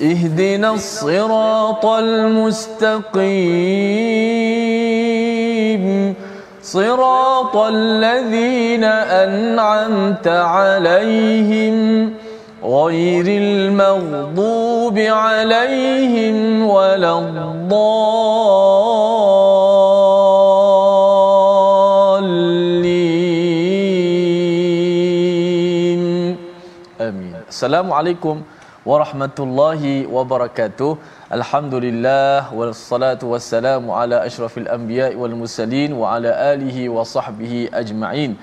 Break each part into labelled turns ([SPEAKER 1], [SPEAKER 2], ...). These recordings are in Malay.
[SPEAKER 1] اهدنا الصراط المستقيم. صراط الذين أنعمت عليهم غير المغضوب عليهم ولا الضالين. آمين. السلام عليكم warahmatullahi wabarakatuh. Alhamdulillah wassalatu wassalamu ala asyrafil anbiya wal mursalin wa ala alihi wa sahbihi ajma'in.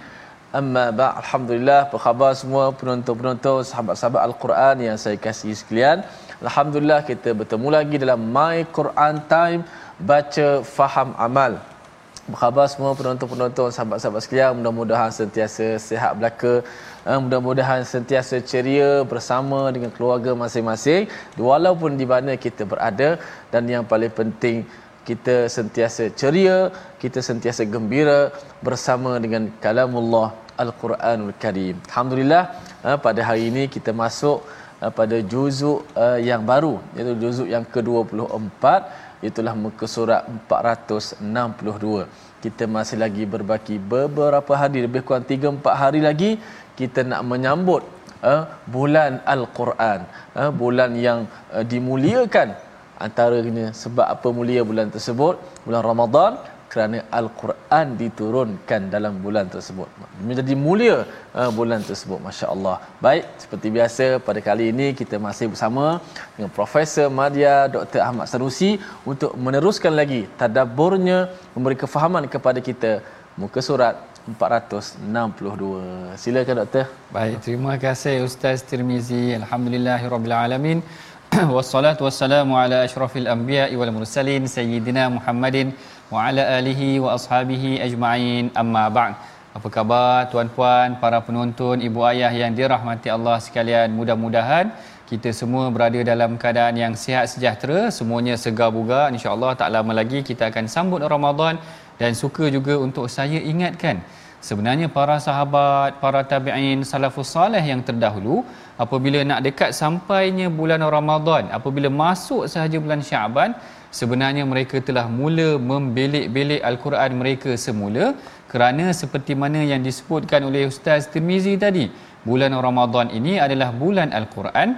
[SPEAKER 1] Amma ba alhamdulillah apa khabar semua penonton-penonton sahabat-sahabat al-Quran yang saya kasihi sekalian. Alhamdulillah kita bertemu lagi dalam My Quran Time baca faham amal. Apa khabar semua penonton-penonton sahabat-sahabat sekalian mudah-mudahan sentiasa sihat belaka Uh, mudah-mudahan sentiasa ceria bersama dengan keluarga masing-masing walaupun di mana kita berada dan yang paling penting kita sentiasa ceria, kita sentiasa gembira bersama dengan kalamullah Al-Quranul Karim. Alhamdulillah uh, pada hari ini kita masuk uh, pada juzuk yang baru iaitu juzuk yang ke-24 itulah muka surat 462. Kita masih lagi berbaki beberapa hari lebih kurang 3 4 hari lagi kita nak menyambut uh, bulan al-Quran uh, bulan yang uh, dimuliakan. Antaranya sebab apa mulia bulan tersebut? Bulan Ramadan kerana al-Quran diturunkan dalam bulan tersebut. Menjadi mulia uh, bulan tersebut masya-Allah. Baik seperti biasa pada kali ini kita masih bersama dengan Profesor Madya Dr Ahmad Sanusi untuk meneruskan lagi tadabburnya memberi kefahaman kepada kita muka surat 462. Silakan doktor.
[SPEAKER 2] Baik, terima kasih Ustaz Tirmizi. Alhamdulillahirabbil alamin. Wassalatu wassalamu ala asyrafil anbiya'i wal mursalin sayyidina Muhammadin wa ala alihi wa ashabihi ajma'in. Amma ba'd. Apa khabar tuan-puan, para penonton, ibu ayah yang dirahmati Allah sekalian? Mudah-mudahan kita semua berada dalam keadaan yang sihat sejahtera, semuanya segar bugar. Insya-Allah tak lama lagi kita akan sambut Ramadan dan suka juga untuk saya ingatkan sebenarnya para sahabat para tabi'in salafus salih yang terdahulu apabila nak dekat sampainya bulan Ramadan apabila masuk sahaja bulan Syaban sebenarnya mereka telah mula membelik-belik al-Quran mereka semula kerana seperti mana yang disebutkan oleh ustaz Tirmizi tadi bulan Ramadan ini adalah bulan al-Quran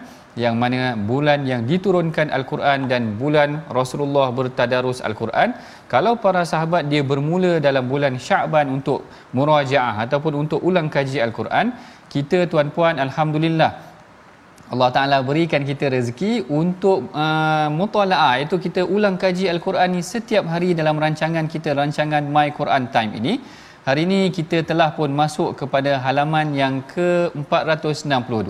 [SPEAKER 2] yang mana bulan yang diturunkan al-Quran dan bulan Rasulullah bertadarus al-Quran kalau para sahabat dia bermula dalam bulan Syaban untuk murajaah ataupun untuk ulang kaji al-Quran kita tuan-puan alhamdulillah Allah Taala berikan kita rezeki untuk uh, mutalaah iaitu kita ulang kaji al-Quran ni setiap hari dalam rancangan kita rancangan My Quran Time ini. Hari ini kita telah pun masuk kepada halaman yang ke-462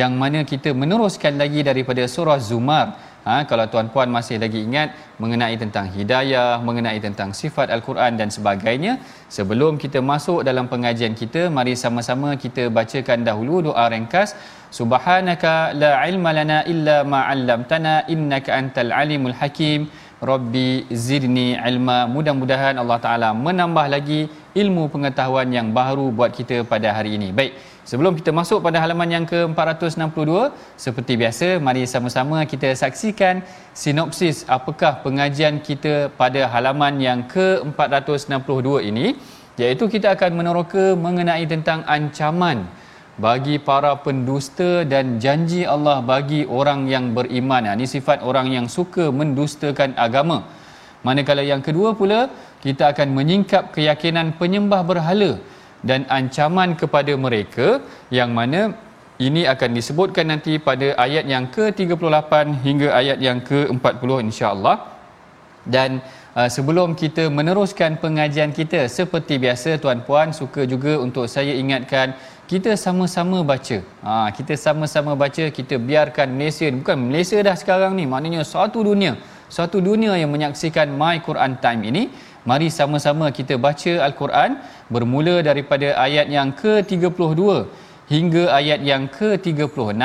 [SPEAKER 2] yang mana kita meneruskan lagi daripada surah Zumar. Ha, kalau tuan-puan masih lagi ingat mengenai tentang hidayah, mengenai tentang sifat Al-Quran dan sebagainya. Sebelum kita masuk dalam pengajian kita, mari sama-sama kita bacakan dahulu doa ringkas. Subhanaka la ilma lana illa ma'allamtana innaka antal alimul hakim. Rabbi zidni ilma. Mudah-mudahan Allah Ta'ala menambah lagi ilmu pengetahuan yang baru buat kita pada hari ini. Baik. Sebelum kita masuk pada halaman yang ke-462, seperti biasa, mari sama-sama kita saksikan sinopsis apakah pengajian kita pada halaman yang ke-462 ini, iaitu kita akan meneroka mengenai tentang ancaman bagi para pendusta dan janji Allah bagi orang yang beriman. Ini sifat orang yang suka mendustakan agama. manakala yang kedua pula kita akan menyingkap keyakinan penyembah berhala dan ancaman kepada mereka yang mana ini akan disebutkan nanti pada ayat yang ke-38 hingga ayat yang ke-40 insya-Allah. Dan uh, sebelum kita meneruskan pengajian kita seperti biasa tuan-puan suka juga untuk saya ingatkan kita sama-sama baca. Ha, kita sama-sama baca, kita biarkan Malaysia, bukan Malaysia dah sekarang ni, maknanya satu dunia. Satu dunia yang menyaksikan My Quran Time ini. Mari sama-sama kita baca Al-Quran bermula daripada ayat yang ke-32 hingga ayat yang ke-36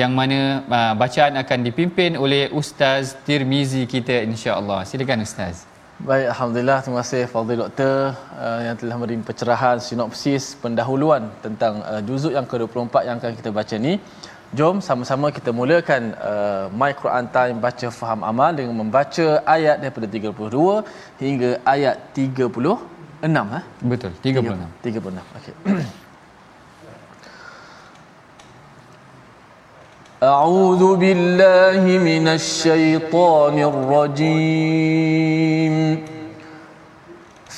[SPEAKER 2] yang mana uh, bacaan akan dipimpin oleh Ustaz Tirmizi kita insya-Allah. Silakan Ustaz.
[SPEAKER 1] Baik, Alhamdulillah. Terima kasih Fadil Doktor uh, yang telah memberi pencerahan sinopsis pendahuluan tentang uh, juzuk yang ke-24 yang akan kita baca ni. Jom sama-sama kita mulakan uh, My Quran Time Baca Faham Amal dengan membaca ayat daripada 32 hingga ayat 36. Ha?
[SPEAKER 2] Betul, 36.
[SPEAKER 1] 36, okey. أعوذ بالله من الشيطان الرجيم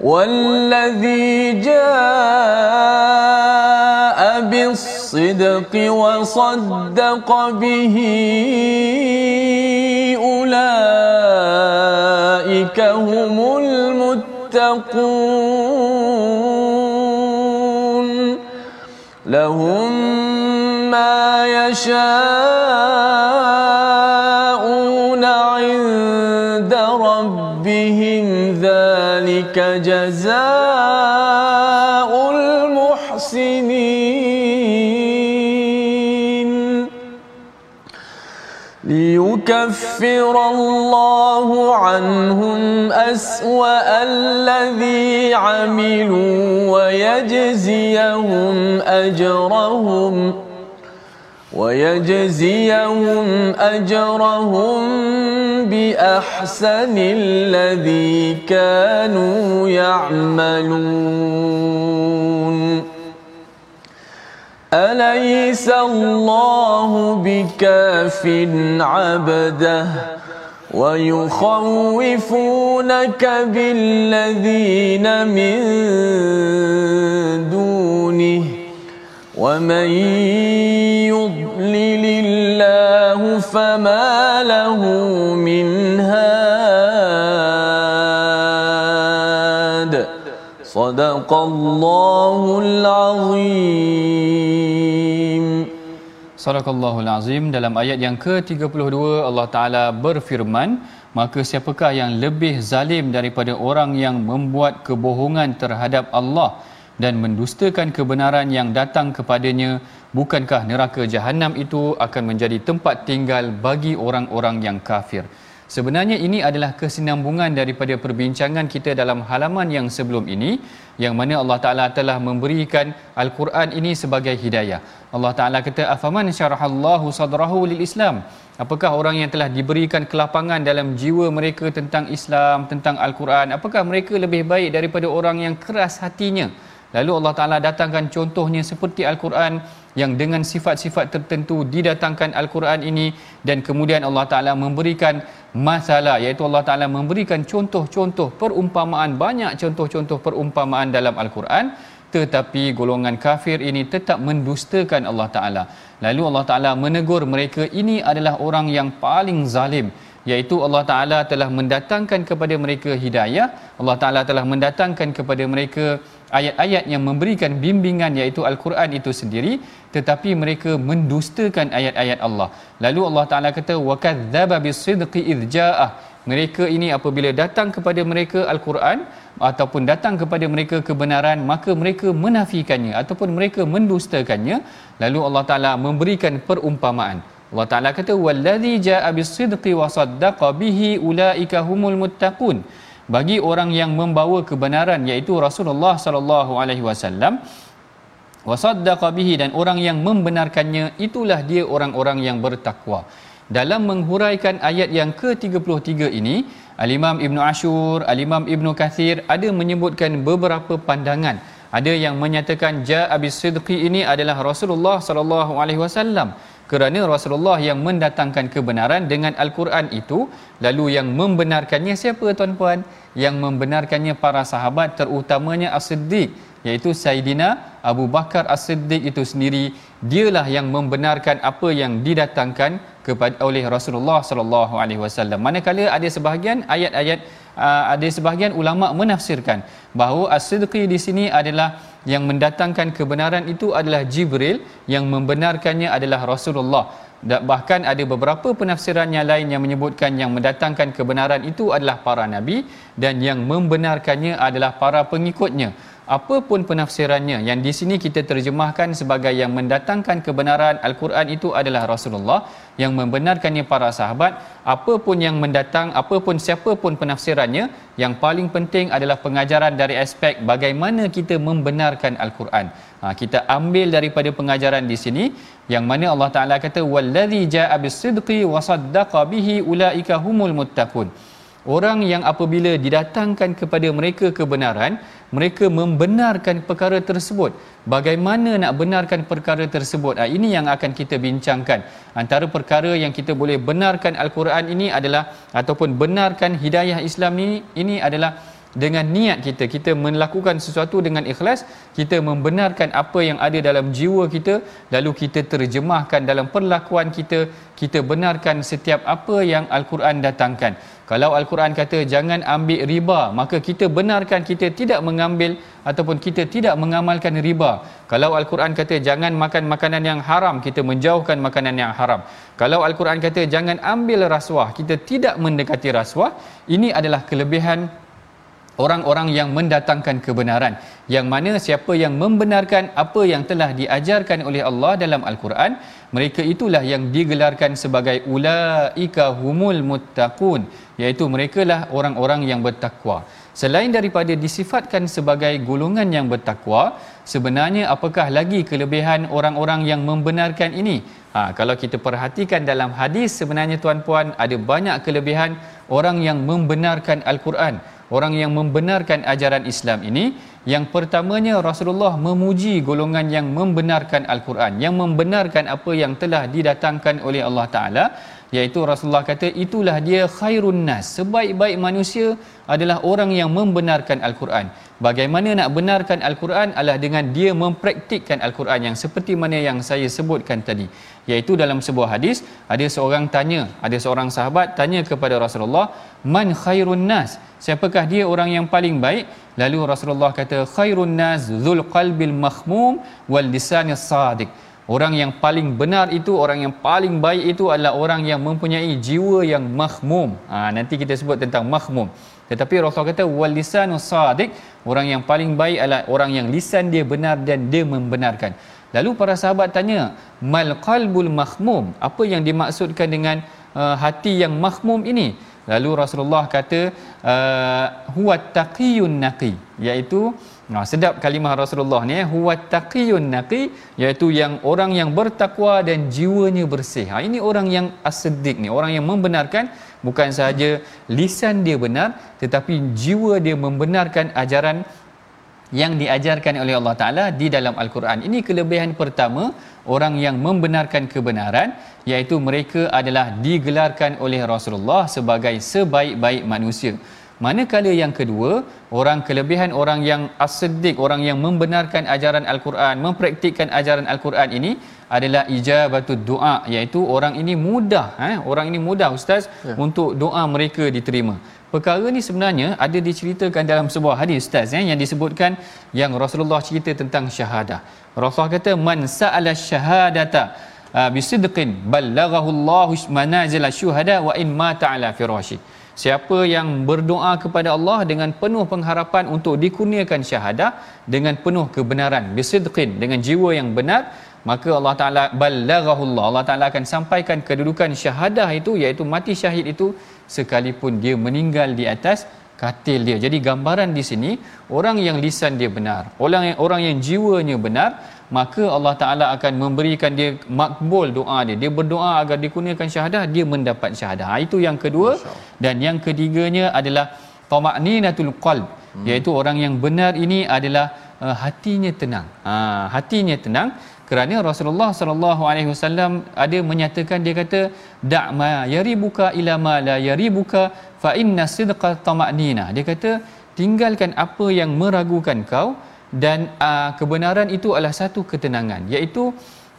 [SPEAKER 1] والذي جاء بالصدق وصدق به أولئك هم المتقون. لهم ما يشاءون ذلك جزاء المحسنين. ليكفر الله عنهم أسوأ الذي عملوا ويجزيهم أجرهم ويجزيهم أجرهم بأحسن الذي كانوا يعملون. أليس الله بكاف عبده ويخوفونك بالذين من دونه؟ ومن يضلل الله فما له من هاد صدق الله العظيم
[SPEAKER 2] Sadaqallahul Azim dalam ayat yang ke-32 Allah Taala berfirman maka siapakah yang lebih zalim daripada orang yang membuat kebohongan terhadap Allah Dan mendustakan kebenaran yang datang kepadanya bukankah neraka jahanam itu akan menjadi tempat tinggal bagi orang-orang yang kafir Sebenarnya ini adalah kesinambungan daripada perbincangan kita dalam halaman yang sebelum ini yang mana Allah Taala telah memberikan al-Quran ini sebagai hidayah. Allah Taala kata afaman syarahallahu sadrahu lil Islam. Apakah orang yang telah diberikan kelapangan dalam jiwa mereka tentang Islam, tentang al-Quran, apakah mereka lebih baik daripada orang yang keras hatinya? Lalu Allah Taala datangkan contohnya seperti al-Quran yang dengan sifat-sifat tertentu didatangkan al-Quran ini. Dan kemudian Allah Taala memberikan masalah iaitu Allah Taala memberikan contoh-contoh perumpamaan banyak contoh-contoh perumpamaan dalam al-Quran. Tetapi golongan kafir ini tetap mendustakan Allah Taala. Lalu Allah Taala menegur mereka ini adalah orang yang paling zalim iaitu Allah Taala telah mendatangkan kepada mereka hidayah, Allah Taala telah mendatangkan kepada mereka ayat-ayat yang memberikan bimbingan iaitu al-Quran itu sendiri tetapi mereka mendustakan ayat-ayat Allah. Lalu Allah Taala kata wa kadzdzaba bisidqi idza'ah. Mereka ini apabila datang kepada mereka al-Quran ataupun datang kepada mereka kebenaran maka mereka menafikannya ataupun mereka mendustakannya lalu Allah Taala memberikan perumpamaan. Allah Taala kata jaa bisidqi wa saddaqa bihi ulaika humul muttaqun. Bagi orang yang membawa kebenaran iaitu Rasulullah sallallahu alaihi wasallam wasaddaqa bihi dan orang yang membenarkannya itulah dia orang-orang yang bertakwa. Dalam menghuraikan ayat yang ke-33 ini Al-Imam Ibn Ashur, Al-Imam Ibn Kathir ada menyebutkan beberapa pandangan. Ada yang menyatakan ja'a bisidqi ini adalah Rasulullah sallallahu alaihi wasallam kerana Rasulullah yang mendatangkan kebenaran dengan al-Quran itu lalu yang membenarkannya siapa tuan-puan? Yang membenarkannya para sahabat terutamanya As-Siddiq iaitu Saidina Abu Bakar As-Siddiq itu sendiri. Dialah yang membenarkan apa yang didatangkan kepada oleh Rasulullah sallallahu alaihi wasallam. Manakala ada sebahagian ayat-ayat uh, ada sebahagian ulama menafsirkan bahawa as-sidqi di sini adalah yang mendatangkan kebenaran itu adalah Jibril yang membenarkannya adalah Rasulullah. Bahkan ada beberapa penafsiran yang lain yang menyebutkan yang mendatangkan kebenaran itu adalah para nabi dan yang membenarkannya adalah para pengikutnya apapun penafsirannya yang di sini kita terjemahkan sebagai yang mendatangkan kebenaran al-Quran itu adalah Rasulullah yang membenarkannya para sahabat. Apapun yang mendatang apapun siapapun penafsirannya yang paling penting adalah pengajaran dari aspek bagaimana kita membenarkan al-Quran. Ha, kita ambil daripada pengajaran di sini yang mana Allah Taala kata wallazi jaa bis-sidqi wa saddaqa bihi ulaika humul muttaqun. Orang yang apabila didatangkan kepada mereka kebenaran mereka membenarkan perkara tersebut. Bagaimana nak benarkan perkara tersebut? Ah ini yang akan kita bincangkan. Antara perkara yang kita boleh benarkan al-Quran ini adalah ataupun benarkan hidayah Islam ini ini adalah dengan niat kita. Kita melakukan sesuatu dengan ikhlas kita membenarkan apa yang ada dalam jiwa kita lalu kita terjemahkan dalam perlakuan kita kita benarkan setiap apa yang al-Quran datangkan kalau al-Quran kata jangan ambil riba maka kita benarkan kita tidak mengambil ataupun kita tidak mengamalkan riba. Kalau al-Quran kata jangan makan makanan yang haram kita menjauhkan makanan yang haram. Kalau al-Quran kata jangan ambil rasuah kita tidak mendekati rasuah ini adalah kelebihan orang-orang yang mendatangkan kebenaran. Yang mana siapa yang membenarkan apa yang telah diajarkan oleh Allah dalam al-Quran mereka itulah yang digelarkan sebagai ulaika humul muttaqun iaitu merekalah orang-orang yang bertakwa. Selain daripada disifatkan sebagai golongan yang bertakwa sebenarnya apakah lagi kelebihan orang-orang yang membenarkan ini? Ha kalau kita perhatikan dalam hadis sebenarnya tuan-puan ada banyak kelebihan orang yang membenarkan al-Quran. Orang yang membenarkan ajaran Islam ini yang pertamanya Rasulullah memuji golongan yang membenarkan al-Quran yang membenarkan apa yang telah didatangkan oleh Allah taala. Iaitu Rasulullah kata itulah dia khairun nas. Sebaik-baik manusia adalah orang yang membenarkan al-Quran. Bagaimana nak benarkan al-Quran adalah dengan dia mempraktikkan al-Quran yang seperti mana yang saya sebutkan tadi. Iaitu dalam sebuah hadis ada seorang tanya ada seorang sahabat tanya kepada Rasulullah man khairun nas? Siapakah dia orang yang paling baik lalu Rasulullah kata khairun nas zul qalbil mahmum wal lisanil sadiq. Orang yang paling benar itu orang yang paling baik itu adalah orang yang mempunyai jiwa yang mahmum ha, nanti kita sebut tentang mahmum tetapi Rasulullah kata wal lisanus sadiq. Orang yang paling baik adalah orang yang lisan dia benar dan dia membenarkan. Lalu para sahabat tanya mal qalbul mahmum apa yang dimaksudkan dengan uh, hati yang mahmum ini lalu Rasulullah kata uh, huwa taqiyun naqi iaitu Nah, sedap kalimah Rasulullah ni eh. huwa taqiyun naqi iaitu yang orang yang bertakwa dan jiwanya bersih. Ha ini orang yang as-siddiq ni, orang yang membenarkan bukan sahaja lisan dia benar tetapi jiwa dia membenarkan ajaran yang diajarkan oleh Allah Taala di dalam Al-Quran. Ini kelebihan pertama orang yang membenarkan kebenaran iaitu mereka adalah digelarkan oleh Rasulullah sebagai sebaik-baik manusia. Manakala yang kedua, orang kelebihan orang yang as-siddiq, orang yang membenarkan ajaran Al-Quran, mempraktikkan ajaran Al-Quran ini adalah ijabatud doa, iaitu orang ini mudah, eh? orang ini mudah ustaz ya. untuk doa mereka diterima. Perkara ni sebenarnya ada diceritakan dalam sebuah hadis ustaz eh? yang disebutkan yang Rasulullah cerita tentang syahadah. Rasulullah kata man sa'ala syahadata bisidqin ballaghahu Allahu manazil syuhada wa in mata ala firashi. Siapa yang berdoa kepada Allah dengan penuh pengharapan untuk dikurniakan syahadah dengan penuh kebenaran bisidqin dengan jiwa yang benar maka Allah Taala ballaghahullah Allah Taala akan sampaikan kedudukan syahadah itu iaitu mati syahid itu sekalipun dia meninggal di atas katil dia. Jadi gambaran di sini orang yang lisan dia benar, orang yang orang yang jiwanya benar, maka Allah Taala akan memberikan dia makbul doa dia. Dia berdoa agar dikurniakan syahadah, dia mendapat syahadah. Ha, itu yang kedua dan yang ketiganya adalah tama'ninatul qalb, hmm. iaitu orang yang benar ini adalah uh, hatinya tenang. Ha, hatinya tenang kerana Rasulullah sallallahu alaihi wasallam ada menyatakan dia kata da'ma yaribuka ila ma la yaribuka fa inna sidqa tama'nina. Dia kata tinggalkan apa yang meragukan kau dan uh, kebenaran itu adalah satu ketenangan. Iaitu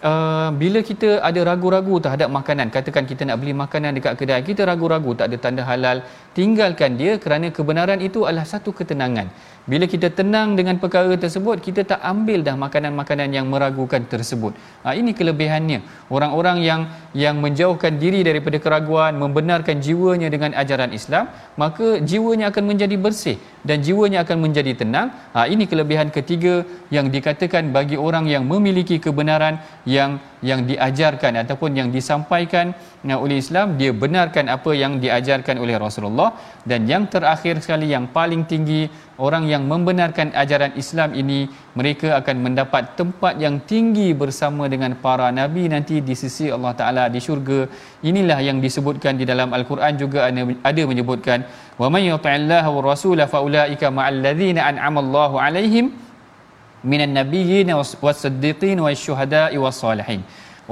[SPEAKER 2] Uh, bila kita ada ragu-ragu terhadap makanan katakan kita nak beli makanan dekat kedai kita ragu-ragu tak ada tanda halal tinggalkan dia kerana kebenaran itu adalah satu ketenangan bila kita tenang dengan perkara tersebut kita tak ambil dah makanan-makanan yang meragukan tersebut. Ha, ini kelebihannya. Orang-orang yang yang menjauhkan diri daripada keraguan membenarkan jiwanya dengan ajaran Islam maka jiwanya akan menjadi bersih dan jiwanya akan menjadi tenang. Ha, ini kelebihan ketiga yang dikatakan bagi orang yang memiliki kebenaran yang yang diajarkan ataupun yang disampaikan oleh Islam dia benarkan apa yang diajarkan oleh Rasulullah dan yang terakhir sekali yang paling tinggi orang yang membenarkan ajaran Islam ini mereka akan mendapat tempat yang tinggi bersama dengan para nabi nanti di sisi Allah Taala di syurga. Inilah yang disebutkan di dalam al-Quran juga ada menyebutkan wa may yuti'illahu wa rasula fa ulaika ma'al ladzina an'ama Allahu alaihim minan nabiyyin was-siddiqin wasyuhada'i was-salihin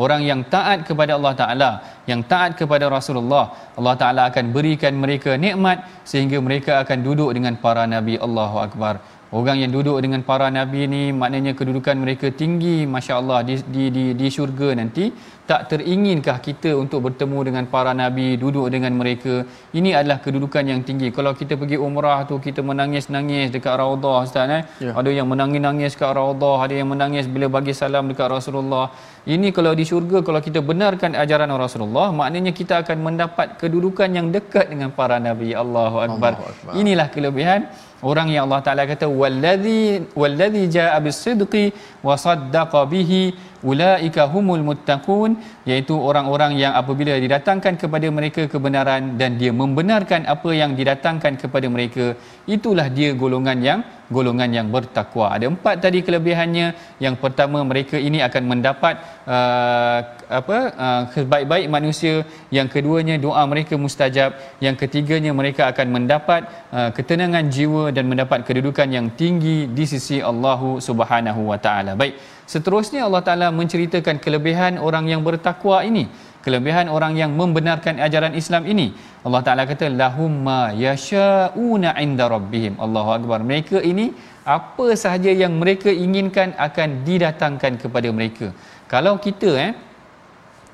[SPEAKER 2] orang yang taat kepada Allah Taala yang taat kepada Rasulullah Allah Taala akan berikan mereka nikmat sehingga mereka akan duduk dengan para nabi. Allahu akbar Orang yang duduk dengan para nabi ni maknanya kedudukan mereka tinggi masya-Allah di di di di syurga nanti. Tak teringinkah kita untuk bertemu dengan para nabi duduk dengan mereka? Ini adalah kedudukan yang tinggi. Kalau kita pergi umrah tu kita menangis-nangis dekat raudhah ustaz eh? Ya. ada yang menangis-nangis dekat raudhah ada yang menangis bila bagi salam dekat Rasulullah. Ini kalau di syurga kalau kita benarkan ajaran Rasulullah maknanya kita akan mendapat kedudukan yang dekat dengan para nabi. Allahu akbar. Inilah kelebihan orang yang Allah Taala kata wallazi wallazi jaa bisidqi wa saddaqa bihi ulaika humul muttaqun iaitu orang-orang yang apabila didatangkan kepada mereka kebenaran dan dia membenarkan apa yang didatangkan kepada mereka itulah dia golongan yang golongan yang bertakwa. Ada empat tadi kelebihannya. Yang pertama mereka ini akan mendapat uh, apa uh, kebaik-baik manusia yang keduanya doa mereka mustajab yang ketiganya mereka akan mendapat uh, ketenangan jiwa dan mendapat kedudukan yang tinggi di sisi Allah Subhanahu wa taala baik Seterusnya Allah Taala menceritakan kelebihan orang yang bertakwa ini, kelebihan orang yang membenarkan ajaran Islam ini. Allah Taala kata lahum ma yashauna inda rabbihim. Allahu akbar. Mereka ini apa sahaja yang mereka inginkan akan didatangkan kepada mereka. Kalau kita eh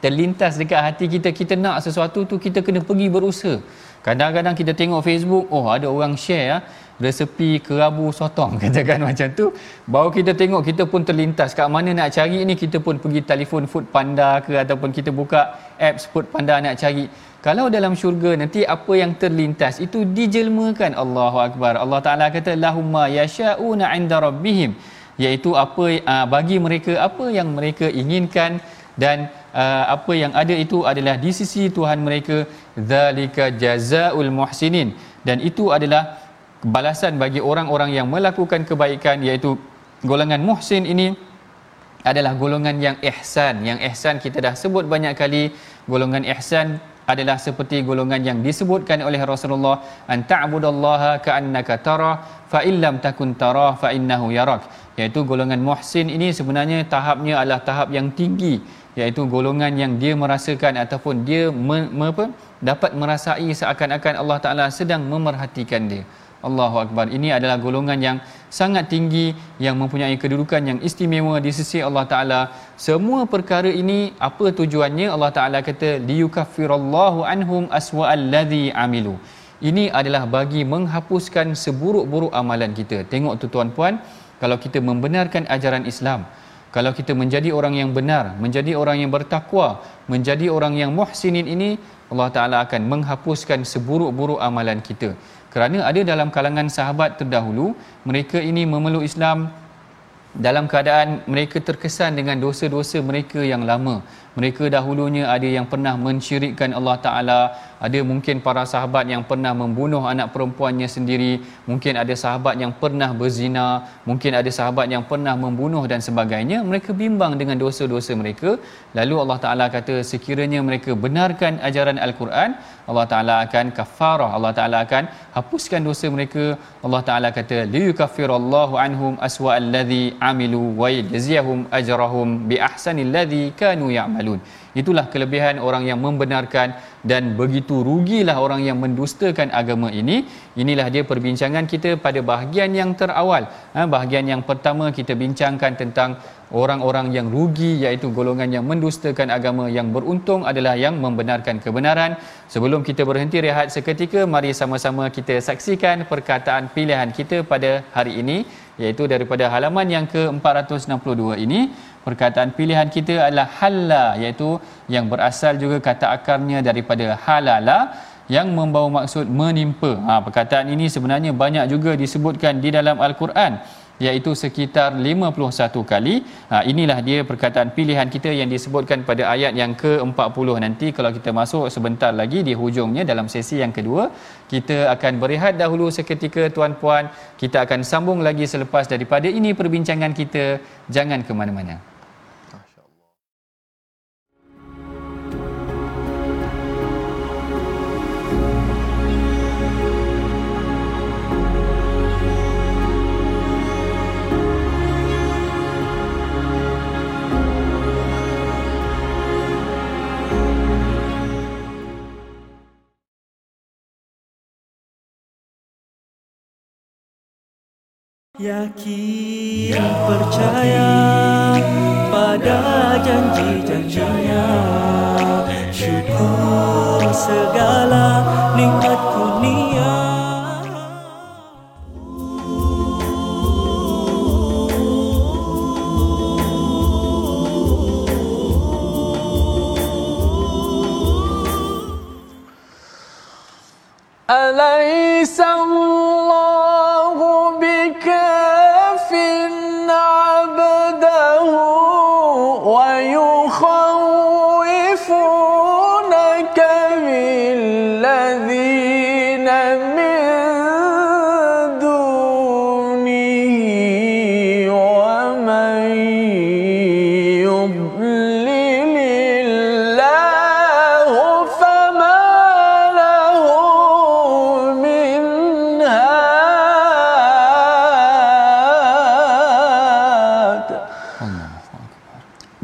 [SPEAKER 2] terlintas dekat hati kita kita nak sesuatu tu kita kena pergi berusaha. Kadang-kadang kita tengok Facebook, oh ada orang share ah resepi kerabu sotong katakan macam tu. Baru kita tengok kita pun terlintas. Kat mana nak cari ni kita pun pergi telefon food panda ke ataupun kita buka apps food panda nak cari. Kalau dalam syurga nanti apa yang terlintas itu dijelmakan. Allahu akbar. Allah Taala kata lahumma yashauna 'inda rabbihim. Iaitu apa uh, bagi mereka apa yang mereka inginkan dan uh, apa yang ada itu adalah di sisi Tuhan mereka zalika jazaul muhsinin. Dan itu adalah balasan bagi orang-orang yang melakukan kebaikan iaitu golongan muhsin ini adalah golongan yang ihsan. Yang ihsan kita dah sebut banyak kali golongan ihsan adalah seperti golongan yang disebutkan oleh Rasulullah an ta'budallaha ka'annaka tara fa illam takun tara fa innahu yarak. Iaitu golongan muhsin ini sebenarnya tahapnya adalah tahap yang tinggi iaitu golongan yang dia merasakan ataupun dia me, me, apa, dapat merasai seakan-akan Allah Taala sedang memerhatikan dia Allahu Akbar. Ini adalah golongan yang sangat tinggi yang mempunyai kedudukan yang istimewa di sisi Allah Taala. Semua perkara ini apa tujuannya? Allah Taala kata liyukaffirallahu anhum aswa'al ladzi amilu. Ini adalah bagi menghapuskan seburuk-buruk amalan kita. Tengok tu tuan-puan, kalau kita membenarkan ajaran Islam, kalau kita menjadi orang yang benar, menjadi orang yang bertakwa, menjadi orang yang muhsinin ini, Allah Taala akan menghapuskan seburuk-buruk amalan kita. Kerana ada dalam kalangan sahabat terdahulu mereka ini memeluk Islam dalam keadaan mereka terkesan dengan dosa-dosa mereka yang lama mereka dahulunya ada yang pernah mensyirikkan Allah Taala. Ada mungkin para sahabat yang pernah membunuh anak perempuannya sendiri. Mungkin ada sahabat yang pernah berzina. Mungkin ada sahabat yang pernah membunuh dan sebagainya. Mereka bimbang dengan dosa-dosa mereka. Lalu Allah Taala kata sekiranya mereka benarkan ajaran al-Quran Allah Taala akan kafarah. Allah Taala akan hapuskan dosa mereka. Allah Taala kata liyukaffirallahu anhum aswa alladhi amilu wa yajziyahum ajrahum bi ahsanil ladhi kanu ya'malun itulah kelebihan orang yang membenarkan dan begitu rugilah orang yang mendustakan agama ini. Inilah dia perbincangan kita pada bahagian yang terawal. Ha, bahagian yang pertama kita bincangkan tentang orang-orang yang rugi iaitu golongan yang mendustakan agama yang beruntung adalah yang membenarkan kebenaran. Sebelum kita berhenti rehat seketika mari sama-sama kita saksikan perkataan pilihan kita pada hari ini iaitu daripada halaman yang ke-462 ini perkataan pilihan kita adalah halla iaitu yang berasal juga kata akarnya daripada halala yang membawa maksud menimpa. Ha, perkataan ini sebenarnya banyak juga disebutkan di dalam Al-Quran iaitu sekitar 51 kali. Ha, inilah dia perkataan pilihan kita yang disebutkan pada ayat yang ke-40 nanti kalau kita masuk sebentar lagi di hujungnya dalam sesi yang kedua. Kita akan berehat dahulu seketika tuan-puan. Kita akan sambung lagi selepas daripada ini perbincangan kita. Jangan ke mana-mana.
[SPEAKER 3] Yakin percaya pada janji-janjinya Syukur segala nikmat kurnia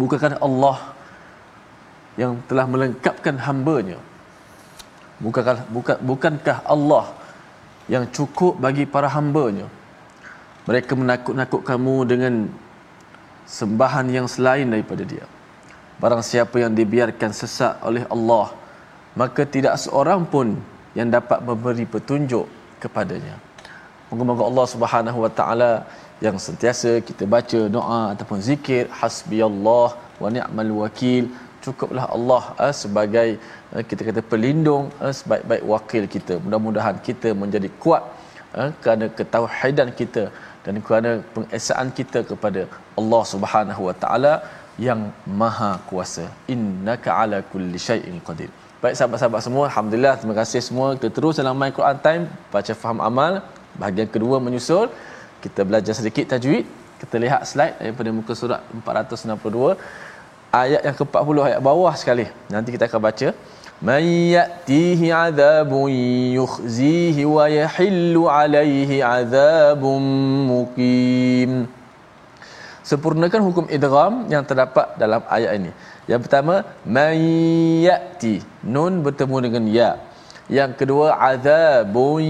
[SPEAKER 1] Bukankah Allah yang telah melengkapkan hambanya. Bukankah, bukan, bukankah Allah yang cukup bagi para hambanya? Mereka menakut-nakut kamu dengan sembahan yang selain daripada dia. Barang siapa yang dibiarkan sesak oleh Allah Maka tidak seorang pun yang dapat memberi petunjuk kepadanya. Moga-moga Allah Subhanahu Wa Taala yang sentiasa kita baca doa ataupun zikir hasbiyallah wa ni'mal wakil cukuplah Allah eh, sebagai eh, kita kata pelindung eh, sebaik-baik wakil kita mudah-mudahan kita menjadi kuat eh, kerana ketauhidan kita dan kerana pengesaan kita kepada Allah Subhanahu wa taala yang maha kuasa innaka ala kulli syai'in qadir Baik sahabat-sahabat semua, Alhamdulillah, terima kasih semua. Kita terus dalam My Quran Time, baca faham amal. Bahagian kedua menyusul. Kita belajar sedikit tajwid. Kita lihat slide daripada muka surat 462. Ayat yang ke-40, ayat bawah sekali. Nanti kita akan baca. Man ya'tihi azabun yukhzihi wa yahillu alaihi azabun muqim. Sempurnakan hukum idgham yang terdapat dalam ayat ini. Yang pertama, man ya'ti. Nun bertemu dengan ya. Yang kedua, azabun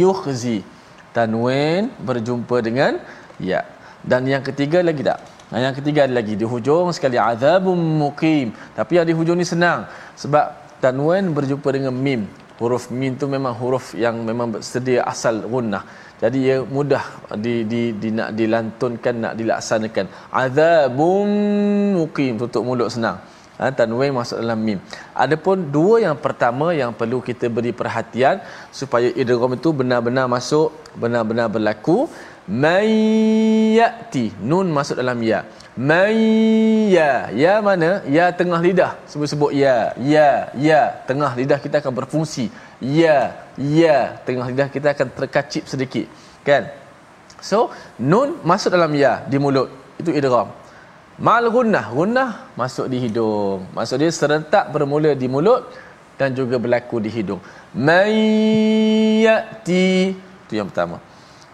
[SPEAKER 1] yukhzi. Tanwin berjumpa dengan ya. Dan yang ketiga lagi tak? Yang ketiga ada lagi di hujung sekali azabun muqim. Tapi yang di hujung ni senang sebab tanwin berjumpa dengan mim. Huruf mim tu memang huruf yang memang sedia asal gunnah. Jadi ia mudah di, di, di nak dilantunkan, nak dilaksanakan. Azabun muqim tutup mulut senang. Ha, tanwin masuk dalam mim. Adapun dua yang pertama yang perlu kita beri perhatian supaya idgham itu benar-benar masuk, benar-benar berlaku. Mayyati nun masuk dalam ya. man ya. Ya mana? Ya tengah lidah. Sebut-sebut ya ya ya. Tengah lidah kita akan berfungsi. Ya ya. Tengah lidah kita akan terkacip sedikit. Kan? So nun masuk dalam ya di mulut. Itu idgham mal gunnah. Gunnah masuk di hidung. Maksud dia serentak bermula di mulut dan juga berlaku di hidung. Mayyati itu yang pertama.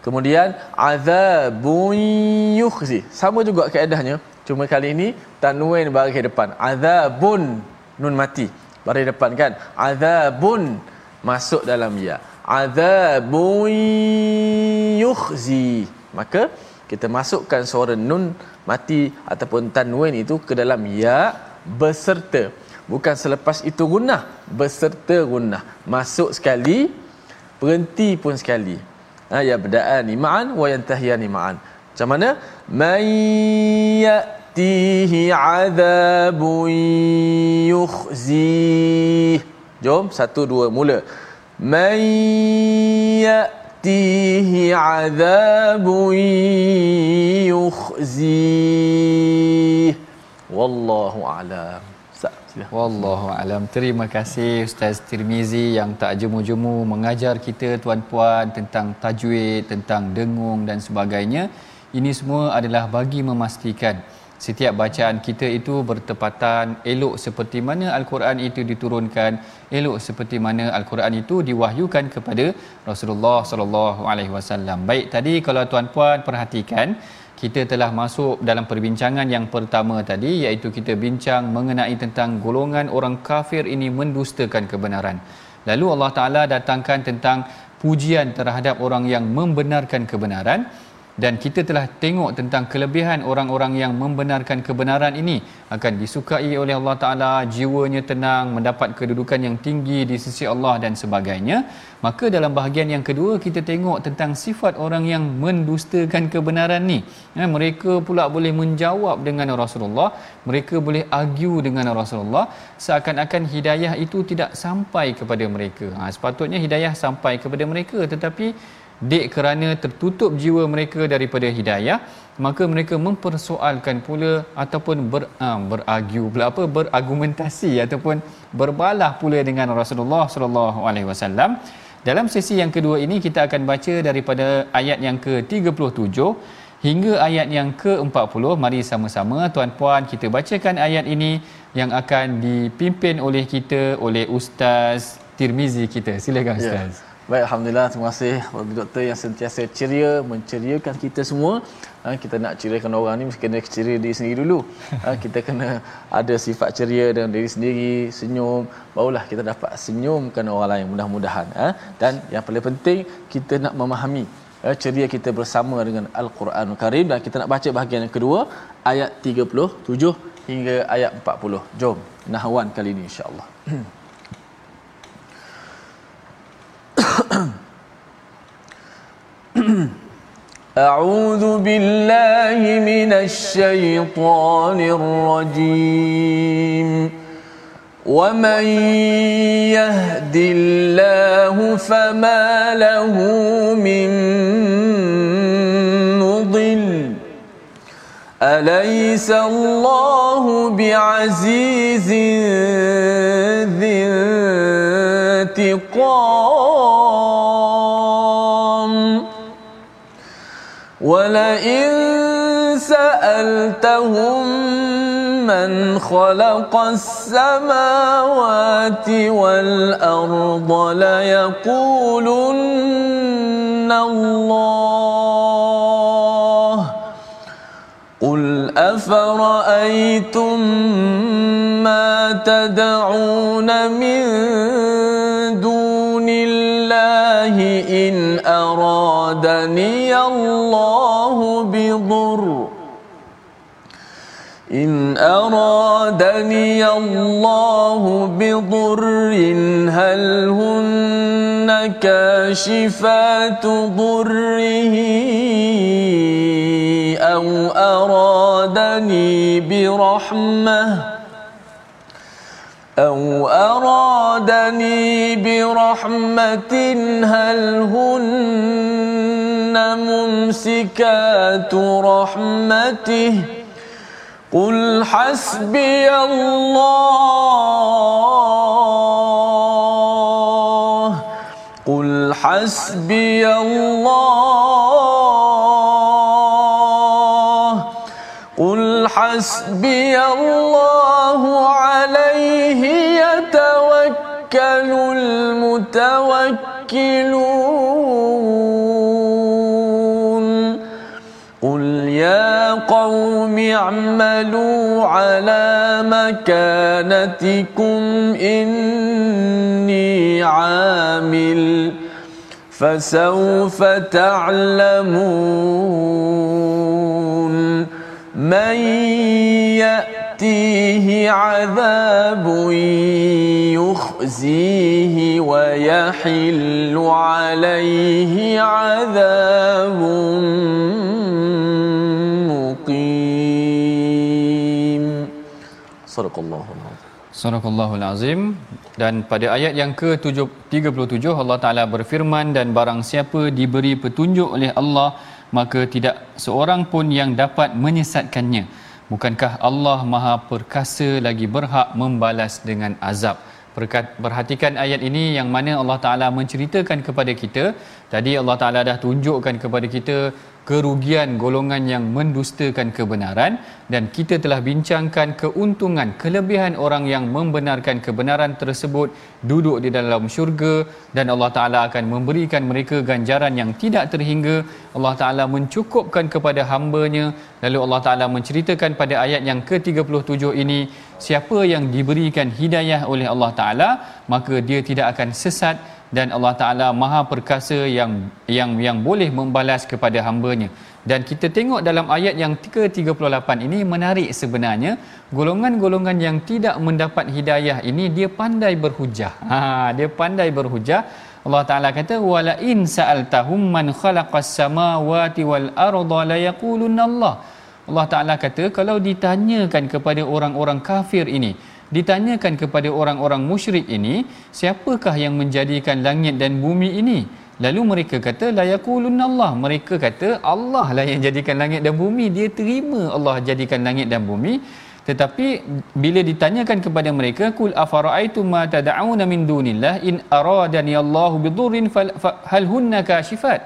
[SPEAKER 1] Kemudian azabun yukhzi. Sama juga kaedahnya. Cuma kali ini tanwin bagi depan. Azabun. Nun mati. Bagi depan kan? Azabun masuk dalam ya. Azabun yukhzi. Maka kita masukkan suara nun mati ataupun tanwin itu ke dalam ya beserta bukan selepas itu gunnah beserta gunnah. Masuk sekali berhenti pun sekali. Ha, ya berda'ani ma'an wa yantahiyani ma'an. Macam mana? Man ya'tihi adabun yukhzi jom satu dua mula. Man ya'tihi adabun yukhzi wallahu a'lam
[SPEAKER 2] Wallahu alam. Terima kasih Ustaz Tirmizi yang tak jemu-jemu mengajar kita tuan-puan tentang tajwid, tentang dengung dan sebagainya. Ini semua adalah bagi memastikan setiap bacaan kita itu bertepatan elok seperti mana al-Quran itu diturunkan elok seperti mana al-Quran itu diwahyukan kepada Rasulullah sallallahu alaihi wasallam. Baik tadi kalau tuan-puan perhatikan kita telah masuk dalam perbincangan yang pertama tadi iaitu kita bincang mengenai tentang golongan orang kafir ini mendustakan kebenaran. Lalu Allah Taala datangkan tentang pujian terhadap orang yang membenarkan kebenaran dan kita telah tengok tentang kelebihan orang-orang yang membenarkan kebenaran ini akan disukai oleh Allah Taala jiwanya tenang mendapat kedudukan yang tinggi di sisi Allah dan sebagainya. Maka dalam bahagian yang kedua kita tengok tentang sifat orang yang mendustakan kebenaran ni. Ya, mereka pula boleh menjawab dengan Rasulullah mereka boleh argue dengan Rasulullah seakan-akan hidayah itu tidak sampai kepada mereka. Ha, sepatutnya hidayah sampai kepada mereka tetapi dek kerana tertutup jiwa mereka daripada hidayah maka mereka mempersoalkan pula ataupun ber uh, beragu pula apa berargumentasi ataupun berbalah pula dengan Rasulullah sallallahu alaihi wasallam dalam sesi yang kedua ini kita akan baca daripada ayat yang ke-37 hingga ayat yang ke-40 mari sama-sama tuan-puan kita bacakan ayat ini yang akan dipimpin oleh kita oleh ustaz Tirmizi kita silakan ya. ustaz yeah.
[SPEAKER 1] Baik, Alhamdulillah. Terima kasih kepada doktor yang sentiasa ceria, menceriakan kita semua. Ha, kita nak ceriakan orang ni, mesti kena ceria diri sendiri dulu. Ha, kita kena ada sifat ceria dengan diri sendiri, senyum. Barulah kita dapat senyumkan orang lain, mudah-mudahan. Ha. Dan yang paling penting, kita nak memahami ha, ceria kita bersama dengan Al-Quran Karim. Dan kita nak baca bahagian yang kedua, ayat 37 hingga ayat 40. Jom, nahwan kali ini insyaAllah. أعوذ بالله من الشيطان الرجيم. ومن يهد الله فما له من مضل. أليس الله بعزيز ذي انتقام؟ ولئن سألتهم من خلق السماوات والأرض ليقولن الله. قل أفرأيتم ما تدعون من إن أرادني الله بضر. إن أرادني الله بضر هل هن كاشفات ضره؟ أو أرادني برحمة؟ أو أرادني برحمة هل هن ممسكات رحمته؟ قل حسبي الله قل حسبي الله قل حسبي الله يتوكل المتوكلون. قل يا قوم اعملوا على مكانتكم إني عامل فسوف تعلمون. من يأتيه عذاب يخزيه ويحل عليه عذاب مقيم صدق الله العظيم
[SPEAKER 2] Sadaqallahul Azim dan pada ayat yang ke-37 Allah Taala berfirman dan barang siapa diberi petunjuk oleh Allah maka tidak seorang pun yang dapat menyesatkannya bukankah Allah Maha perkasa lagi berhak membalas dengan azab? Perhatikan ayat ini yang mana Allah Taala menceritakan kepada kita. Tadi Allah Taala dah tunjukkan kepada kita kerugian golongan yang mendustakan kebenaran dan kita telah bincangkan keuntungan kelebihan orang yang membenarkan kebenaran tersebut duduk di dalam syurga dan Allah Taala akan memberikan mereka ganjaran yang tidak terhingga. Allah Taala mencukupkan kepada hamba-Nya. Lalu Allah Taala menceritakan pada ayat yang ke-37 ini siapa yang diberikan hidayah oleh Allah Taala maka dia tidak akan sesat dan Allah Taala Maha perkasa yang yang yang boleh membalas kepada hamba-Nya. Dan kita tengok dalam ayat yang ke-38 ini menarik sebenarnya golongan-golongan yang tidak mendapat hidayah ini dia pandai berhujah. Ha dia pandai berhujah. Allah Taala kata wala in sa'altahum man khalaqas samawati wal arda la yaqulunna Allah. Allah Taala kata kalau ditanyakan kepada orang-orang kafir ini ditanyakan kepada orang-orang musyrik ini siapakah yang menjadikan langit dan bumi ini? Lalu mereka kata la yaqulunallah. Mereka kata Allah lah yang jadikan langit dan bumi. Dia terima Allah jadikan langit dan bumi. Tetapi bila ditanyakan kepada mereka kul afara'aitum ma tad'una min dunillah? In aradani Allahu bidurrin hal hunna kashifat?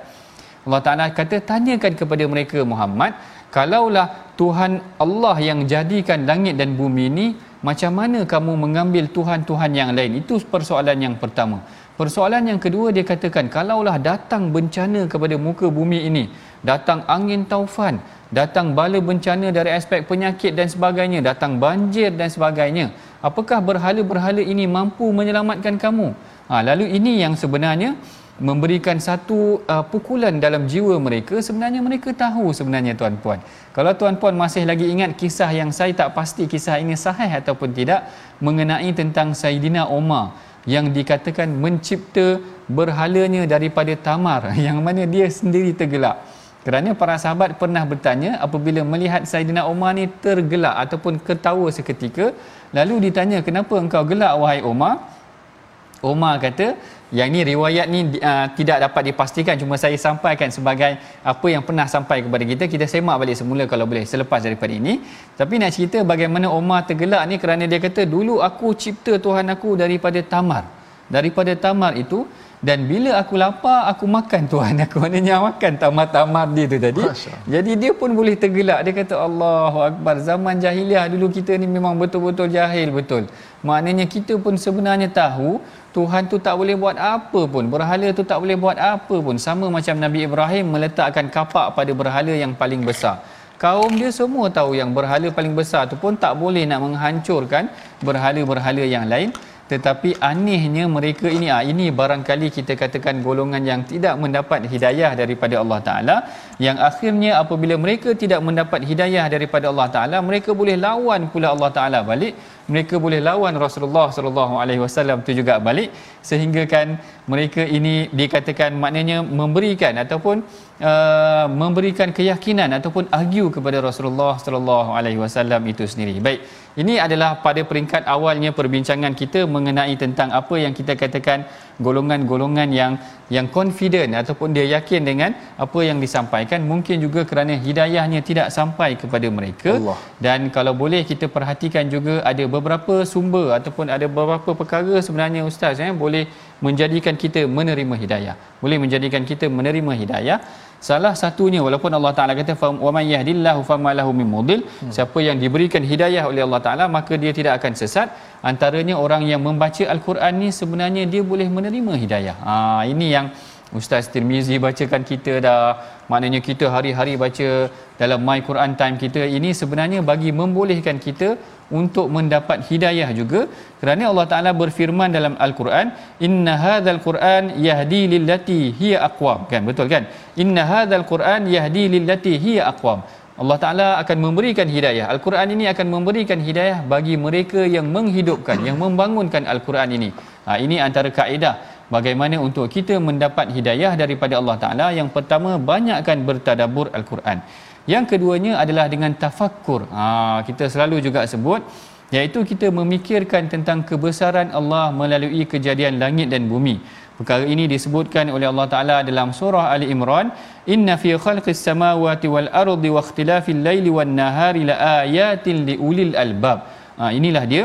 [SPEAKER 2] Allah Taala kata tanyakan kepada mereka Muhammad kalaulah Tuhan Allah yang jadikan langit dan bumi ini macam mana kamu mengambil tuhan-tuhan yang lain? Itu persoalan yang pertama. Persoalan yang kedua dia katakan kalaulah datang bencana kepada muka bumi ini datang angin taufan datang bala bencana dari aspek penyakit dan sebagainya datang banjir dan sebagainya apakah berhala-berhala ini mampu menyelamatkan kamu? Ha, lalu ini yang sebenarnya memberikan satu uh, pukulan dalam jiwa mereka sebenarnya mereka tahu sebenarnya tuan-puan. Kalau tuan-puan masih lagi ingat kisah yang saya tak pasti kisah ini sahih ataupun tidak mengenai tentang Saidina Omar yang dikatakan mencipta berhalanya daripada tamar yang mana dia sendiri tergelak. Kerana para sahabat pernah bertanya apabila melihat Saidina Omar ni tergelak ataupun ketawa seketika? Lalu ditanya kenapa engkau gelak wahai Omar Omar kata yang ni riwayat ni uh, tidak dapat dipastikan. Cuma saya sampaikan sebagai apa yang pernah sampai kepada kita kita semak balik semula kalau boleh selepas daripada ini. Tapi nak cerita bagaimana Omar tergelak ni kerana dia kata dulu aku cipta Tuhan aku daripada tamar. Daripada tamar itu dan bila aku lapar aku makan Tuhan aku. Maknanya makan tamar-tamar dia tu tadi. Jadi dia pun boleh tergelak. Dia kata Allahu Akbar zaman jahiliah dulu kita ni memang betul-betul jahil betul. Maknanya kita pun sebenarnya tahu Tuhan tu tak boleh buat apa pun berhala tu tak boleh buat apa pun. Sama macam Nabi Ibrahim meletakkan kapak pada berhala yang paling besar. Kaum dia semua tahu yang berhala paling besar tu pun tak boleh nak menghancurkan berhala-berhala yang lain. Tetapi anehnya mereka ini ah ini barangkali kita katakan golongan yang tidak mendapat hidayah daripada Allah taala. Yang akhirnya apabila mereka tidak mendapat hidayah daripada Allah taala mereka boleh lawan pula Allah taala balik mereka boleh lawan Rasulullah sallallahu alaihi wasallam tu juga balik sehingga kan mereka ini dikatakan maknanya memberikan ataupun uh, memberikan keyakinan ataupun argue kepada Rasulullah sallallahu alaihi wasallam itu sendiri. Baik, Ini adalah pada peringkat awalnya perbincangan kita mengenai tentang apa yang kita katakan golongan-golongan yang yang confident ataupun dia yakin dengan apa yang disampaikan mungkin juga kerana hidayahnya tidak sampai kepada mereka
[SPEAKER 1] Allah.
[SPEAKER 2] dan kalau boleh kita perhatikan juga ada beberapa sumber ataupun ada beberapa perkara sebenarnya ustaz eh boleh menjadikan kita menerima hidayah boleh menjadikan kita menerima hidayah Salah satunya walaupun Allah Taala kata wa may yahdillahu fama lahu min mudil hmm. siapa yang diberikan hidayah oleh Allah Taala maka dia tidak akan sesat antaranya orang yang membaca al-Quran ni sebenarnya dia boleh menerima hidayah. Ha ini yang Ustaz Tirmizi bacakan kita dah maknanya kita hari-hari baca dalam my Quran time kita ini sebenarnya bagi membolehkan kita untuk mendapat hidayah juga. Kerana Allah Taala berfirman dalam Al-Quran inna hadzal Quran yahdi lillati hiya aqwam. Kan? Betul kan? Inna hadzal Quran yahdi lillati hiya aqwam. Allah Taala akan memberikan hidayah. Al-Quran ini akan memberikan hidayah bagi mereka yang menghidupkan yang membangunkan Al-Quran ini. Ha, ini antara kaedah bagaimana untuk kita mendapat hidayah daripada Allah Taala. Yang pertama banyakkan bertadabur Al-Quran yang keduanya adalah dengan tafakkur. Ha, kita selalu juga sebut iaitu kita memikirkan tentang kebesaran Allah melalui kejadian langit dan bumi. Perkara ini disebutkan oleh Allah Taala dalam surah Ali Imran inna fi khalqis samawati wal ardi wa ikhtilafil laili wan nahari la ayatin liulil albab. Ha, inilah dia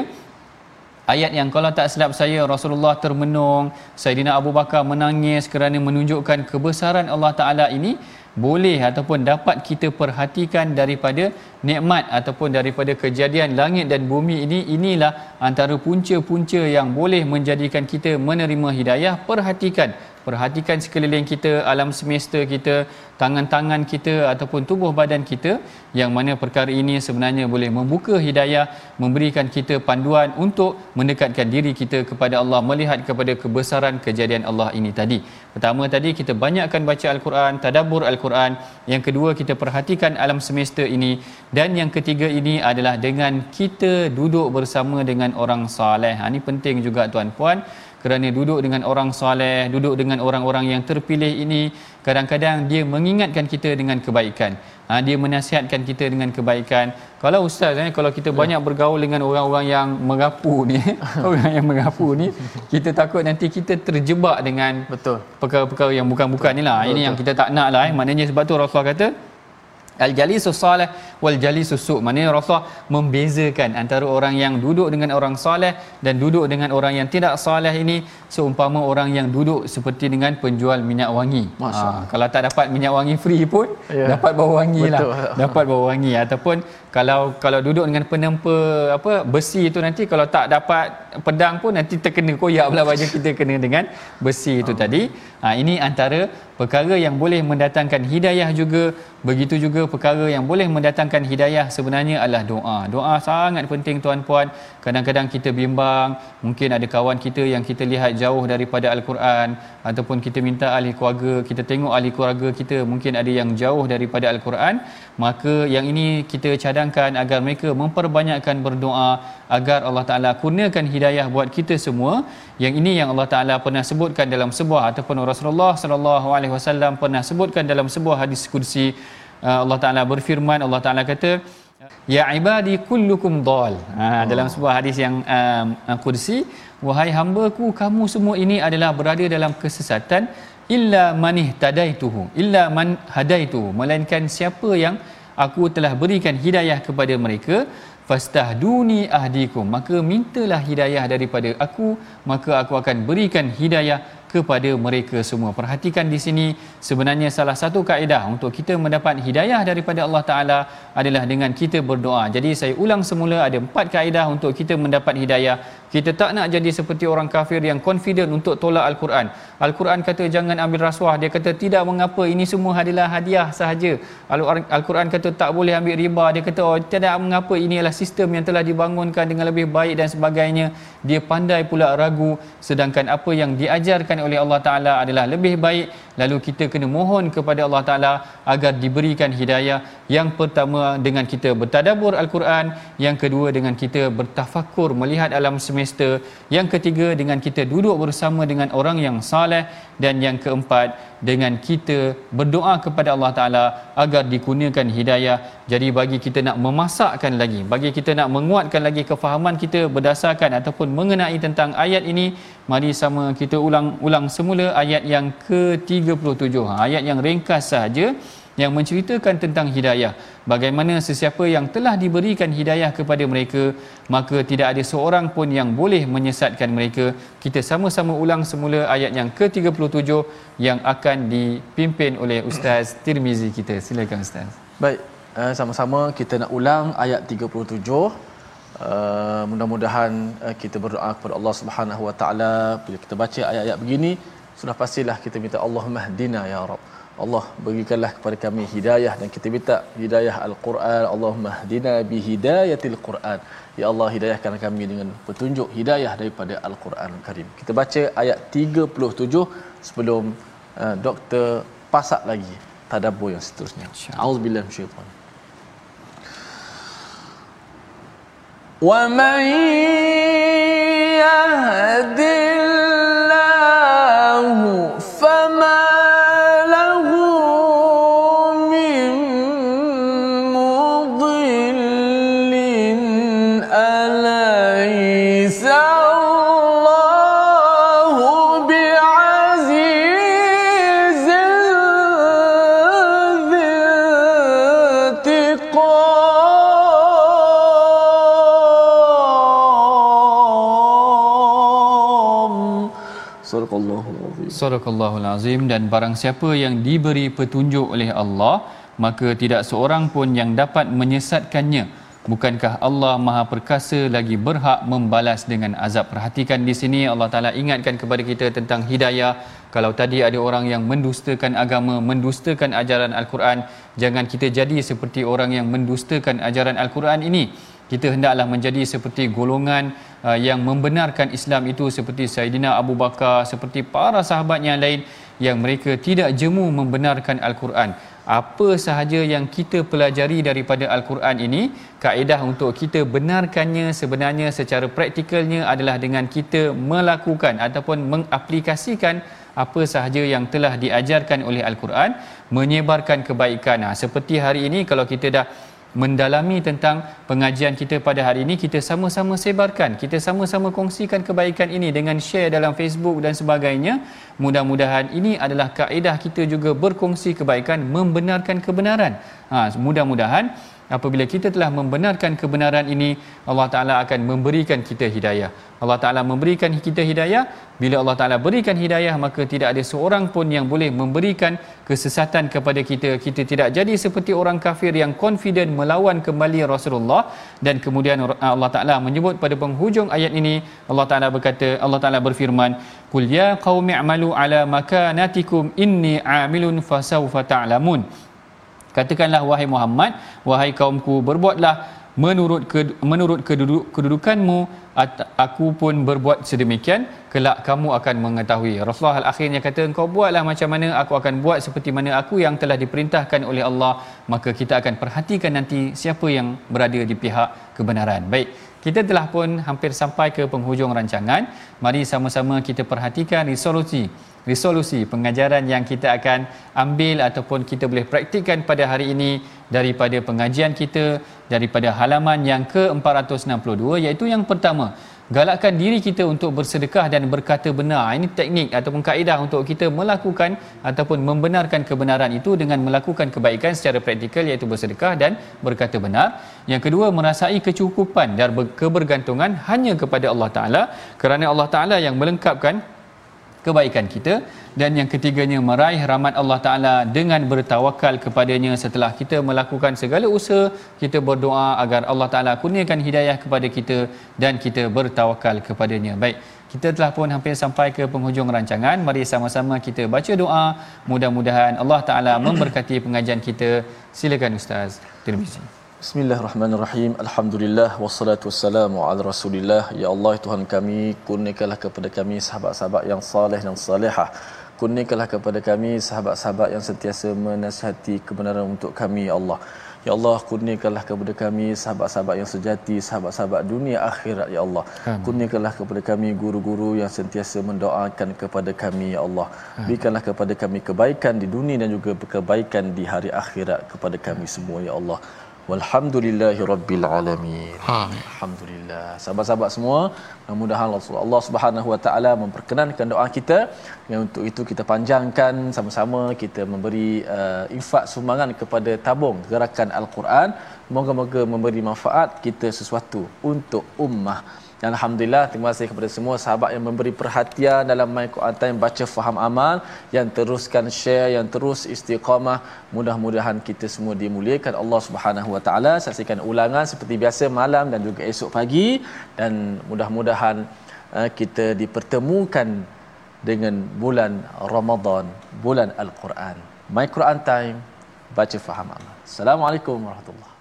[SPEAKER 2] ayat yang kalau tak silap saya Rasulullah termenung Saidina Abu Bakar menangis kerana menunjukkan kebesaran Allah Taala ini boleh ataupun dapat kita perhatikan daripada nikmat ataupun daripada kejadian langit dan bumi ini inilah antara punca-punca yang boleh menjadikan kita menerima hidayah. Perhatikan perhatikan sekeliling kita alam semesta kita tangan-tangan kita ataupun tubuh badan kita yang mana perkara ini sebenarnya boleh membuka hidayah memberikan kita panduan untuk mendekatkan diri kita kepada Allah melihat kepada kebesaran kejadian Allah ini tadi. Pertama tadi kita banyakkan baca al-Quran tadabbur al-Quran. Yang kedua kita perhatikan alam semesta ini. Dan yang ketiga ini adalah dengan kita duduk bersama dengan orang soleh ha, ini penting juga tuan-puan kerana duduk dengan orang soleh, duduk dengan orang-orang yang terpilih ini kadang-kadang dia mengingatkan kita dengan kebaikan. Ha, dia menasihatkan kita dengan kebaikan. Kalau ustaz eh, kalau kita banyak bergaul dengan orang-orang yang mengapu ni, orang yang mengapu ni, kita takut nanti kita terjebak dengan
[SPEAKER 1] betul
[SPEAKER 2] perkara-perkara yang bukan-bukan ni lah. Betul, Ini betul. yang kita tak nak lah eh. Maknanya sebab tu Rasulullah kata Al-jalisus salih wal jalisus su' maknanya Rasulullah membezakan antara orang yang duduk dengan orang soleh dan duduk dengan orang yang tidak soleh ini seumpama orang yang duduk seperti dengan penjual minyak wangi. Ha, kalau tak dapat minyak wangi free pun yeah. dapat bau wangi lah. Dapat bau wangi. Ataupun kalau kalau duduk dengan penempa apa besi itu nanti kalau tak dapat pedang pun nanti terkena koyak pula baju kita kena dengan besi itu tadi. Ha, ini antara perkara yang boleh mendatangkan hidayah juga begitu juga perkara yang boleh mendatangkan hidayah sebenarnya adalah doa. Doa sangat penting tuan-puan kadang-kadang kita bimbang mungkin ada kawan kita yang kita lihat jauh daripada al-Quran ataupun kita minta ahli keluarga kita tengok ahli keluarga kita mungkin ada yang jauh daripada al-Quran maka yang ini kita cadangkan agar mereka memperbanyakkan berdoa agar Allah Taala kurniakan hidayah buat kita semua yang ini yang Allah Taala pernah sebutkan dalam sebuah ataupun Rasulullah sallallahu alaihi wasallam pernah sebutkan dalam sebuah hadis kursi uh, Allah Taala berfirman Allah Taala kata Ya ibadi kullukum dal. Ha, oh. dalam sebuah hadis yang um, kursi, wahai hamba-Ku kamu semua ini adalah berada dalam kesesatan illa manih tadaituhu, illa man hadaitu, melainkan siapa yang aku telah berikan hidayah kepada mereka fastahduni ahdikum maka mintalah hidayah daripada aku maka aku akan berikan hidayah kepada mereka semua. Perhatikan di sini sebenarnya salah satu kaedah untuk kita mendapat hidayah daripada Allah Taala adalah dengan kita berdoa. Jadi saya ulang semula ada empat kaedah untuk kita mendapat hidayah. Kita tak nak jadi seperti orang kafir yang confident untuk tolak Al-Quran. Al-Quran kata jangan ambil rasuah. Dia kata tidak mengapa ini semua adalah hadiah sahaja. Al-Quran kata tak boleh ambil riba. Dia kata oh tidak mengapa ini adalah sistem yang telah dibangunkan dengan lebih baik dan sebagainya. Dia pandai pula ragu sedangkan apa yang diajarkan oleh Allah Taala adalah lebih baik lalu kita kena mohon kepada Allah Taala agar diberikan hidayah yang pertama dengan kita bertadabbur al-Quran yang kedua dengan kita bertafakur melihat alam semesta yang ketiga dengan kita duduk bersama dengan orang yang saleh dan yang keempat dengan kita berdoa kepada Allah Taala agar dikurniakan hidayah. Jadi bagi kita nak memasakkan lagi, bagi kita nak menguatkan lagi kefahaman kita berdasarkan ataupun mengenai tentang ayat ini, mari sama kita ulang-ulang semula ayat yang ke-37. Ha, ayat yang ringkas saja yang menceritakan tentang hidayah. Bagaimana sesiapa yang telah diberikan hidayah kepada mereka maka tidak ada seorang pun yang boleh menyesatkan mereka. Kita sama-sama ulang semula ayat yang ke-37 yang akan dipimpin oleh Ustaz Tirmizi kita. Silakan Ustaz.
[SPEAKER 1] Baik uh, sama-sama kita nak ulang ayat 37 Uh, mudah-mudahan uh, kita berdoa kepada Allah Subhanahu Wa Taala. Bila kita baca ayat-ayat begini sudah pastilah kita minta Allahumma hdina ya rab Allah berikanlah kepada kami hidayah dan kita minta hidayah Al-Quran. Allahumma hdina bi hidayatil Quran. Ya Allah hidayahkan kami dengan petunjuk hidayah daripada Al-Quran Karim. Kita baca ayat 37 sebelum uh, doktor pasak lagi tadabbur yang seterusnya. Auzubillahi minasyaitan wa man yahdillahu
[SPEAKER 2] Sadaqallahul azim dan barang siapa yang diberi petunjuk oleh Allah maka tidak seorang pun yang dapat menyesatkannya. Bukankah Allah Maha perkasa lagi berhak membalas dengan azab? Perhatikan di sini Allah Taala ingatkan kepada kita tentang hidayah. Kalau tadi ada orang yang mendustakan agama mendustakan ajaran al-Quran jangan kita jadi seperti orang yang mendustakan ajaran al-Quran ini kita hendaklah menjadi seperti golongan uh, yang membenarkan Islam itu seperti Saidina Abu Bakar seperti para sahabat yang lain yang mereka tidak jemu membenarkan al-Quran. Apa sahaja yang kita pelajari daripada al-Quran ini kaedah untuk kita benarkannya sebenarnya secara praktikalnya adalah dengan kita melakukan ataupun mengaplikasikan apa sahaja yang telah diajarkan oleh al-Quran menyebarkan kebaikan. Ha, seperti hari ini kalau kita dah mendalami tentang pengajian kita pada hari ini kita sama-sama sebarkan kita sama-sama kongsikan kebaikan ini dengan share dalam Facebook dan sebagainya. Mudah-mudahan ini adalah kaedah kita juga berkongsi kebaikan membenarkan kebenaran. Ha mudah-mudahan apabila kita telah membenarkan kebenaran ini Allah Taala akan memberikan kita hidayah. Allah Taala memberikan kita hidayah. Bila Allah Taala berikan hidayah maka tidak ada seorang pun yang boleh memberikan kesesatan kepada kita. Kita tidak jadi seperti orang kafir yang confident melawan kembali Rasulullah. Dan kemudian Allah Taala menyebut pada penghujung ayat ini Allah Taala berkata Allah Taala berfirman qul ya qaumi a'malu ala makanatikum inni amilun fasawfa ta'lamun katakanlah wahai Muhammad wahai kaumku berbuatlah menurut ke, menurut keduduk, kedudukanmu. At, aku pun berbuat sedemikian. Kelak kamu akan mengetahui. Rasulullah akhirnya kata engkau buatlah macam mana aku akan buat seperti mana aku yang telah diperintahkan oleh Allah. Maka kita akan perhatikan nanti siapa yang berada di pihak kebenaran. Baik kita telah pun hampir sampai ke penghujung rancangan. Mari sama-sama kita perhatikan resolusi resolusi pengajaran yang kita akan ambil ataupun kita boleh praktikkan pada hari ini daripada pengajian kita daripada halaman yang ke-462 iaitu yang pertama galakkan diri kita untuk bersedekah dan berkata benar. Ini teknik ataupun kaedah untuk kita melakukan ataupun membenarkan kebenaran itu dengan melakukan kebaikan secara praktikal iaitu bersedekah dan berkata benar. Yang kedua merasai kecukupan dan kebergantungan hanya kepada Allah Taala kerana Allah Taala yang melengkapkan kebaikan kita dan yang ketiganya meraih rahmat Allah Taala dengan bertawakal kepadanya setelah kita melakukan segala usaha kita berdoa agar Allah Taala kurniakan hidayah kepada kita dan kita bertawakal kepadanya. Baik kita telah pun hampir sampai ke penghujung rancangan. Mari sama-sama kita baca doa. Mudah-mudahan Allah Taala memberkati pengajian kita. Silakan ustaz. Tirmizi
[SPEAKER 1] Bismillahirrahmanirrahim. Alhamdulillah. Wassalatu wassalamu ala Rasulillah. Ya Allah Tuhan kami, kurniakanlah kepada kami sahabat-sahabat yang saleh dan salehah. Kurniakanlah kepada kami sahabat-sahabat yang sentiasa menasihati kebenaran untuk kami ya Allah. Ya Allah kurniakanlah kepada kami sahabat-sahabat yang sejati, sahabat-sahabat dunia akhirat ya Allah. Amin. Kurniakanlah kepada kami guru-guru yang sentiasa mendoakan kepada kami ya Allah. Amin. Berikanlah kepada kami kebaikan di dunia dan juga kebaikan di hari akhirat kepada kami semua ya Allah. Walhamdulillahi Rabbil Alamin. Alhamdulillah. Sahabat-sahabat semua, mudah-mudahan Allah Subhanahu Wa Taala memperkenankan doa kita. Yang untuk itu kita panjangkan sama-sama kita memberi uh, infak sumbangan kepada tabung gerakan Al-Quran. Moga-moga memberi manfaat kita sesuatu untuk ummah dan Alhamdulillah terima kasih kepada semua sahabat yang memberi perhatian dalam My Quran Time baca faham amal yang teruskan share yang terus istiqamah. Mudah-mudahan kita semua dimuliakan Allah Subhanahu Wa Taala. Saksikan ulangan seperti biasa malam dan juga esok pagi. Dan mudah-mudahan uh, kita dipertemukan dengan bulan Ramadan bulan Al-Quran. My Quran Time baca faham amal. Assalamualaikum warahmatullahi